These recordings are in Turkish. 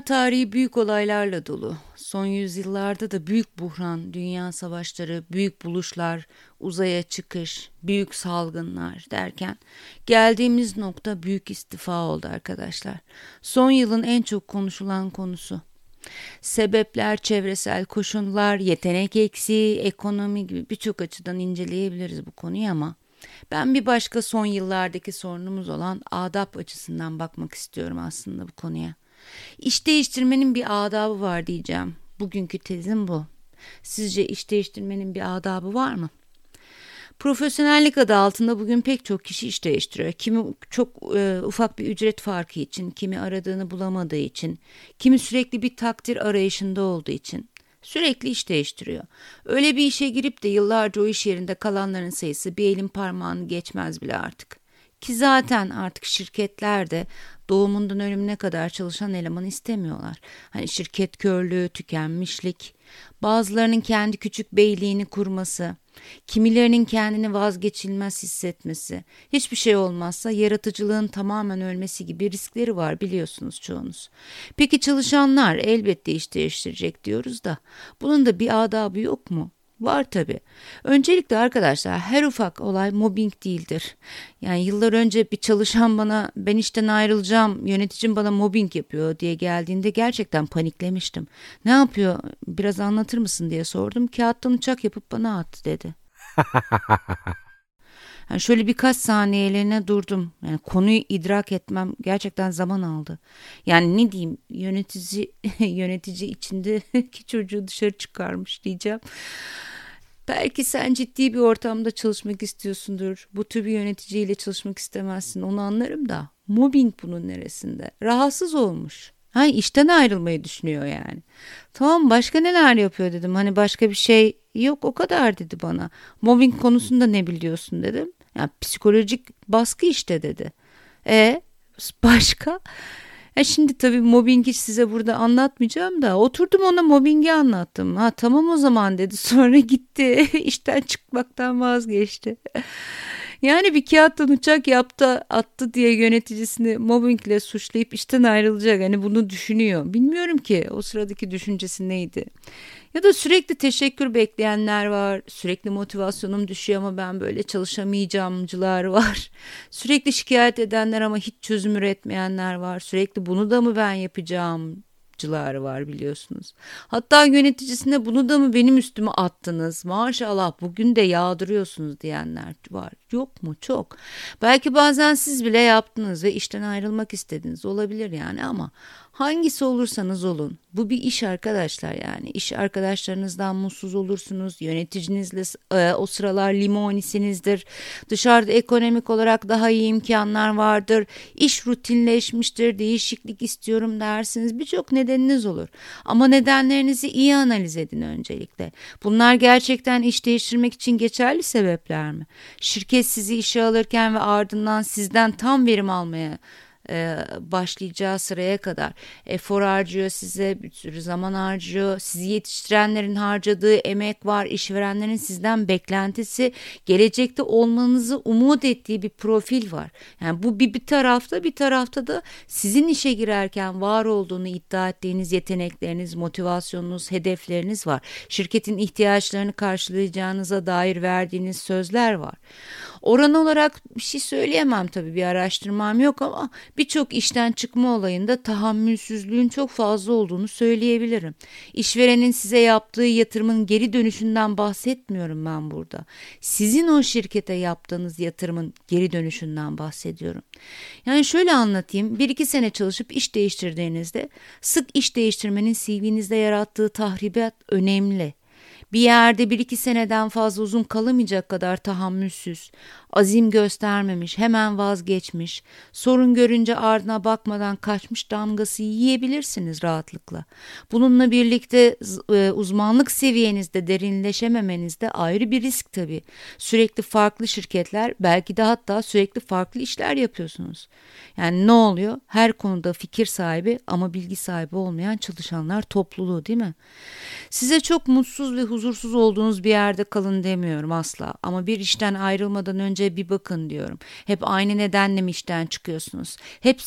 Tarihi büyük olaylarla dolu. Son yüzyıllarda da büyük buhran, dünya savaşları, büyük buluşlar, uzaya çıkış, büyük salgınlar derken geldiğimiz nokta büyük istifa oldu arkadaşlar. Son yılın en çok konuşulan konusu. Sebepler, çevresel koşullar, yetenek eksiği, ekonomi gibi birçok açıdan inceleyebiliriz bu konuyu ama ben bir başka son yıllardaki sorunumuz olan adap açısından bakmak istiyorum aslında bu konuya. İş değiştirmenin bir adabı var diyeceğim. Bugünkü tezim bu. Sizce iş değiştirmenin bir adabı var mı? Profesyonellik adı altında bugün pek çok kişi iş değiştiriyor. Kimi çok e, ufak bir ücret farkı için, kimi aradığını bulamadığı için, kimi sürekli bir takdir arayışında olduğu için sürekli iş değiştiriyor. Öyle bir işe girip de yıllarca o iş yerinde kalanların sayısı bir elin parmağını geçmez bile artık. Ki zaten artık şirketler de doğumundan ölümüne kadar çalışan eleman istemiyorlar. Hani şirket körlüğü, tükenmişlik, bazılarının kendi küçük beyliğini kurması, kimilerinin kendini vazgeçilmez hissetmesi, hiçbir şey olmazsa yaratıcılığın tamamen ölmesi gibi riskleri var biliyorsunuz çoğunuz. Peki çalışanlar elbette iş değiştirecek diyoruz da bunun da bir adabı yok mu? Var tabi. Öncelikle arkadaşlar her ufak olay mobbing değildir. Yani yıllar önce bir çalışan bana ben işten ayrılacağım yöneticim bana mobbing yapıyor diye geldiğinde gerçekten paniklemiştim. Ne yapıyor biraz anlatır mısın diye sordum. Kağıttan uçak yapıp bana attı dedi. Yani şöyle birkaç saniyelerine durdum. Yani konuyu idrak etmem gerçekten zaman aldı. Yani ne diyeyim yönetici yönetici içindeki çocuğu dışarı çıkarmış diyeceğim. Belki sen ciddi bir ortamda çalışmak istiyorsundur. Bu tür bir yöneticiyle çalışmak istemezsin. Onu anlarım da. Mobbing bunun neresinde? Rahatsız olmuş. Ha işten ayrılmayı düşünüyor yani. Tamam başka neler yapıyor dedim. Hani başka bir şey yok o kadar dedi bana. Mobbing konusunda ne biliyorsun dedim. Yani psikolojik baskı işte dedi. E başka? E şimdi tabii mobbingi size burada anlatmayacağım da oturdum ona mobbingi anlattım. Ha tamam o zaman dedi. Sonra gitti işten çıkmaktan vazgeçti. Yani bir kağıttan uçak yaptı attı diye yöneticisini mobbingle suçlayıp işten ayrılacak. Hani bunu düşünüyor. Bilmiyorum ki o sıradaki düşüncesi neydi. Ya da sürekli teşekkür bekleyenler var. Sürekli motivasyonum düşüyor ama ben böyle çalışamayacağımcılar var. Sürekli şikayet edenler ama hiç çözüm üretmeyenler var. Sürekli bunu da mı ben yapacağım cıları var biliyorsunuz. Hatta yöneticisine bunu da mı benim üstüme attınız? Maşallah bugün de yağdırıyorsunuz diyenler var. Yok mu? Çok. Belki bazen siz bile yaptınız ve işten ayrılmak istediniz olabilir yani ama Hangisi olursanız olun. Bu bir iş arkadaşlar yani. İş arkadaşlarınızdan mutsuz olursunuz. Yöneticinizle e, o sıralar limonisinizdir. Dışarıda ekonomik olarak daha iyi imkanlar vardır. İş rutinleşmiştir. Değişiklik istiyorum dersiniz. Birçok nedeniniz olur. Ama nedenlerinizi iyi analiz edin öncelikle. Bunlar gerçekten iş değiştirmek için geçerli sebepler mi? Şirket sizi işe alırken ve ardından sizden tam verim almaya e, başlayacağı sıraya kadar. Efor harcıyor size bir sürü zaman harcıyor. Sizi yetiştirenlerin harcadığı emek var işverenlerin sizden beklentisi. Gelecekte olmanızı umut ettiği bir profil var. Yani bu bir, bir tarafta bir tarafta da sizin işe girerken var olduğunu iddia ettiğiniz yetenekleriniz motivasyonunuz hedefleriniz var. Şirketin ihtiyaçlarını karşılayacağınıza dair verdiğiniz sözler var Oran olarak bir şey söyleyemem tabii bir araştırmam yok ama birçok işten çıkma olayında tahammülsüzlüğün çok fazla olduğunu söyleyebilirim. İşverenin size yaptığı yatırımın geri dönüşünden bahsetmiyorum ben burada. Sizin o şirkete yaptığınız yatırımın geri dönüşünden bahsediyorum. Yani şöyle anlatayım. Bir iki sene çalışıp iş değiştirdiğinizde sık iş değiştirmenin CV'nizde yarattığı tahribat önemli. Bir yerde bir iki seneden fazla uzun kalamayacak kadar tahammülsüz, azim göstermemiş, hemen vazgeçmiş, sorun görünce ardına bakmadan kaçmış damgası yiyebilirsiniz rahatlıkla. Bununla birlikte e, uzmanlık seviyenizde derinleşememeniz de ayrı bir risk tabii. Sürekli farklı şirketler, belki de hatta sürekli farklı işler yapıyorsunuz. Yani ne oluyor? Her konuda fikir sahibi ama bilgi sahibi olmayan çalışanlar topluluğu değil mi? Size çok mutsuz ve huzursuz olduğunuz bir yerde kalın demiyorum asla ama bir işten ayrılmadan önce bir bakın diyorum. Hep aynı nedenle mi işten çıkıyorsunuz? Hep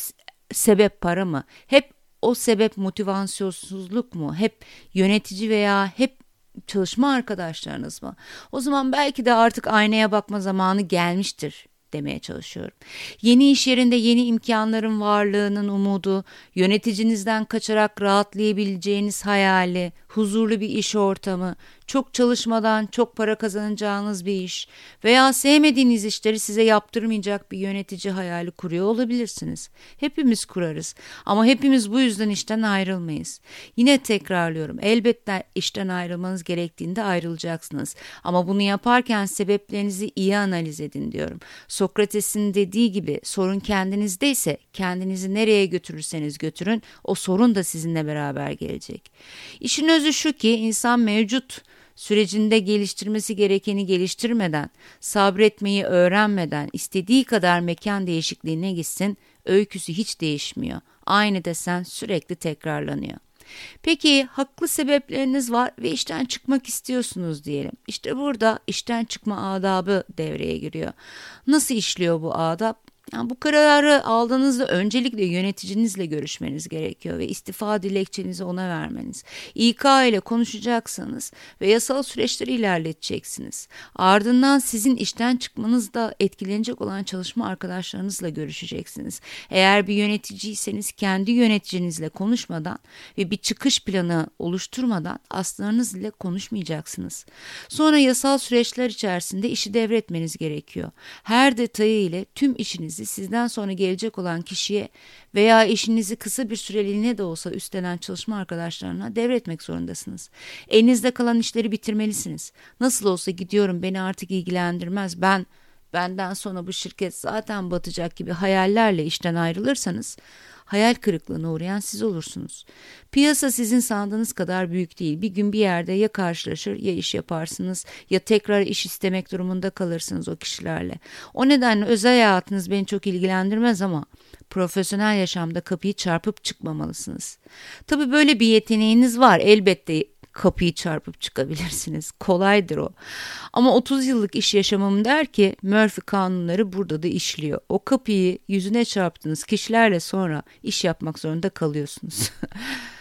sebep para mı? Hep o sebep motivasyonsuzluk mu? Hep yönetici veya hep çalışma arkadaşlarınız mı? O zaman belki de artık aynaya bakma zamanı gelmiştir demeye çalışıyorum. Yeni iş yerinde yeni imkanların varlığının umudu, yöneticinizden kaçarak rahatlayabileceğiniz hayali, huzurlu bir iş ortamı, çok çalışmadan çok para kazanacağınız bir iş veya sevmediğiniz işleri size yaptırmayacak bir yönetici hayali kuruyor olabilirsiniz. Hepimiz kurarız ama hepimiz bu yüzden işten ayrılmayız. Yine tekrarlıyorum elbette işten ayrılmanız gerektiğinde ayrılacaksınız ama bunu yaparken sebeplerinizi iyi analiz edin diyorum. Sokrates'in dediği gibi sorun kendinizde ise kendinizi nereye götürürseniz götürün o sorun da sizinle beraber gelecek. İşin özü şu ki insan mevcut sürecinde geliştirmesi gerekeni geliştirmeden, sabretmeyi öğrenmeden istediği kadar mekan değişikliğine gitsin, öyküsü hiç değişmiyor. Aynı desen sürekli tekrarlanıyor. Peki haklı sebepleriniz var ve işten çıkmak istiyorsunuz diyelim. İşte burada işten çıkma adabı devreye giriyor. Nasıl işliyor bu adab? Yani bu kararı aldığınızda öncelikle yöneticinizle görüşmeniz gerekiyor ve istifa dilekçenizi ona vermeniz. İK ile konuşacaksınız ve yasal süreçleri ilerleteceksiniz. Ardından sizin işten çıkmanızda etkilenecek olan çalışma arkadaşlarınızla görüşeceksiniz. Eğer bir yöneticiyseniz kendi yöneticinizle konuşmadan ve bir çıkış planı oluşturmadan aslarınız ile konuşmayacaksınız. Sonra yasal süreçler içerisinde işi devretmeniz gerekiyor. Her detayı ile tüm işinizi işinizi sizden sonra gelecek olan kişiye veya işinizi kısa bir süreliğine de olsa üstlenen çalışma arkadaşlarına devretmek zorundasınız. Elinizde kalan işleri bitirmelisiniz. Nasıl olsa gidiyorum beni artık ilgilendirmez ben benden sonra bu şirket zaten batacak gibi hayallerle işten ayrılırsanız hayal kırıklığına uğrayan siz olursunuz. Piyasa sizin sandığınız kadar büyük değil. Bir gün bir yerde ya karşılaşır ya iş yaparsınız ya tekrar iş istemek durumunda kalırsınız o kişilerle. O nedenle özel hayatınız beni çok ilgilendirmez ama profesyonel yaşamda kapıyı çarpıp çıkmamalısınız. Tabii böyle bir yeteneğiniz var elbette kapıyı çarpıp çıkabilirsiniz. Kolaydır o. Ama 30 yıllık iş yaşamım der ki Murphy kanunları burada da işliyor. O kapıyı yüzüne çarptığınız kişilerle sonra iş yapmak zorunda kalıyorsunuz.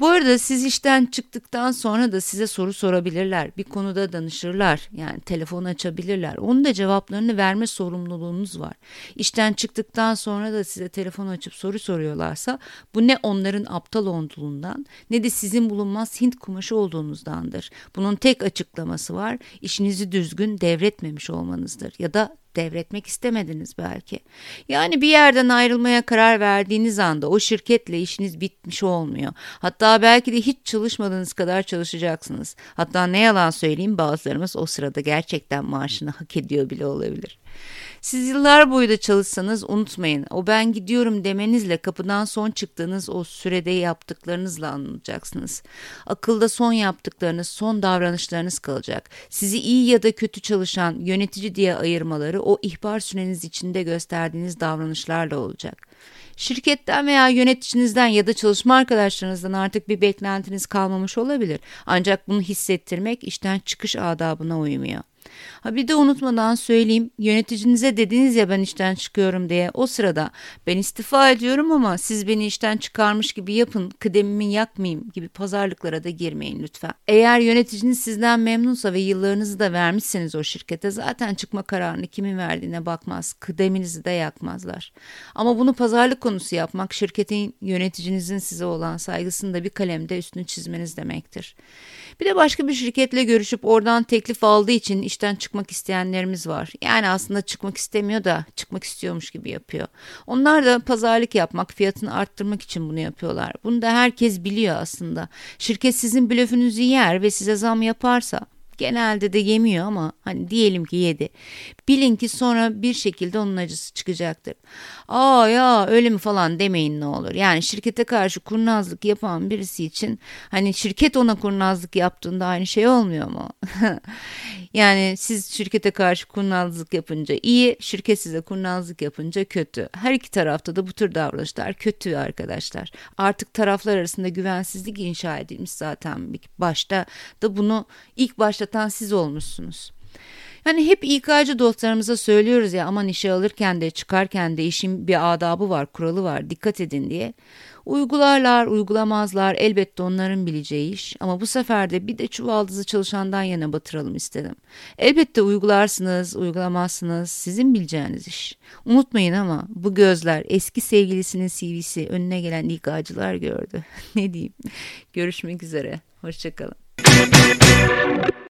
Bu arada siz işten çıktıktan sonra da size soru sorabilirler. Bir konuda danışırlar. Yani telefon açabilirler. Onun da cevaplarını verme sorumluluğunuz var. İşten çıktıktan sonra da size telefon açıp soru soruyorlarsa bu ne onların aptal olduğundan ne de sizin bulunmaz Hint kumaşı olduğunuzdandır. Bunun tek açıklaması var. İşinizi düzgün devretmemiş olmanızdır ya da devretmek istemediniz belki. Yani bir yerden ayrılmaya karar verdiğiniz anda o şirketle işiniz bitmiş olmuyor. Hatta belki de hiç çalışmadığınız kadar çalışacaksınız. Hatta ne yalan söyleyeyim bazılarımız o sırada gerçekten maaşını hak ediyor bile olabilir. Siz yıllar boyu da çalışsanız unutmayın. O ben gidiyorum demenizle kapıdan son çıktığınız o sürede yaptıklarınızla anlayacaksınız. Akılda son yaptıklarınız, son davranışlarınız kalacak. Sizi iyi ya da kötü çalışan yönetici diye ayırmaları o ihbar süreniz içinde gösterdiğiniz davranışlarla olacak. Şirketten veya yöneticinizden ya da çalışma arkadaşlarınızdan artık bir beklentiniz kalmamış olabilir. Ancak bunu hissettirmek işten çıkış adabına uymuyor. Ha bir de unutmadan söyleyeyim yöneticinize dediniz ya ben işten çıkıyorum diye o sırada ben istifa ediyorum ama siz beni işten çıkarmış gibi yapın kıdemimi yakmayayım gibi pazarlıklara da girmeyin lütfen. Eğer yöneticiniz sizden memnunsa ve yıllarınızı da vermişseniz o şirkete zaten çıkma kararını kimin verdiğine bakmaz kıdeminizi de yakmazlar. Ama bunu pazarlık konusu yapmak şirketin yöneticinizin size olan saygısını da bir kalemde üstünü çizmeniz demektir. Bir de başka bir şirketle görüşüp oradan teklif aldığı için işten çıkmak isteyenlerimiz var. Yani aslında çıkmak istemiyor da çıkmak istiyormuş gibi yapıyor. Onlar da pazarlık yapmak, fiyatını arttırmak için bunu yapıyorlar. Bunu da herkes biliyor aslında. Şirket sizin blöfünüzü yer ve size zam yaparsa Genelde de yemiyor ama hani diyelim ki yedi. Bilin ki sonra bir şekilde onun acısı çıkacaktır. Aa ya öyle mi falan demeyin ne olur. Yani şirkete karşı kurnazlık yapan birisi için hani şirket ona kurnazlık yaptığında aynı şey olmuyor mu? yani siz şirkete karşı kurnazlık yapınca iyi, şirket size kurnazlık yapınca kötü. Her iki tarafta da bu tür davranışlar kötü arkadaşlar. Artık taraflar arasında güvensizlik inşa edilmiş zaten başta da bunu ilk başlatan siz olmuşsunuz. Yani hep İK'cı dostlarımıza söylüyoruz ya aman işe alırken de çıkarken de işin bir adabı var, kuralı var, dikkat edin diye. Uygularlar, uygulamazlar elbette onların bileceği iş ama bu sefer de bir de çuvaldızı çalışandan yana batıralım istedim. Elbette uygularsınız, uygulamazsınız sizin bileceğiniz iş. Unutmayın ama bu gözler eski sevgilisinin CV'si önüne gelen ilk ağacılar gördü. ne diyeyim? Görüşmek üzere, hoşçakalın.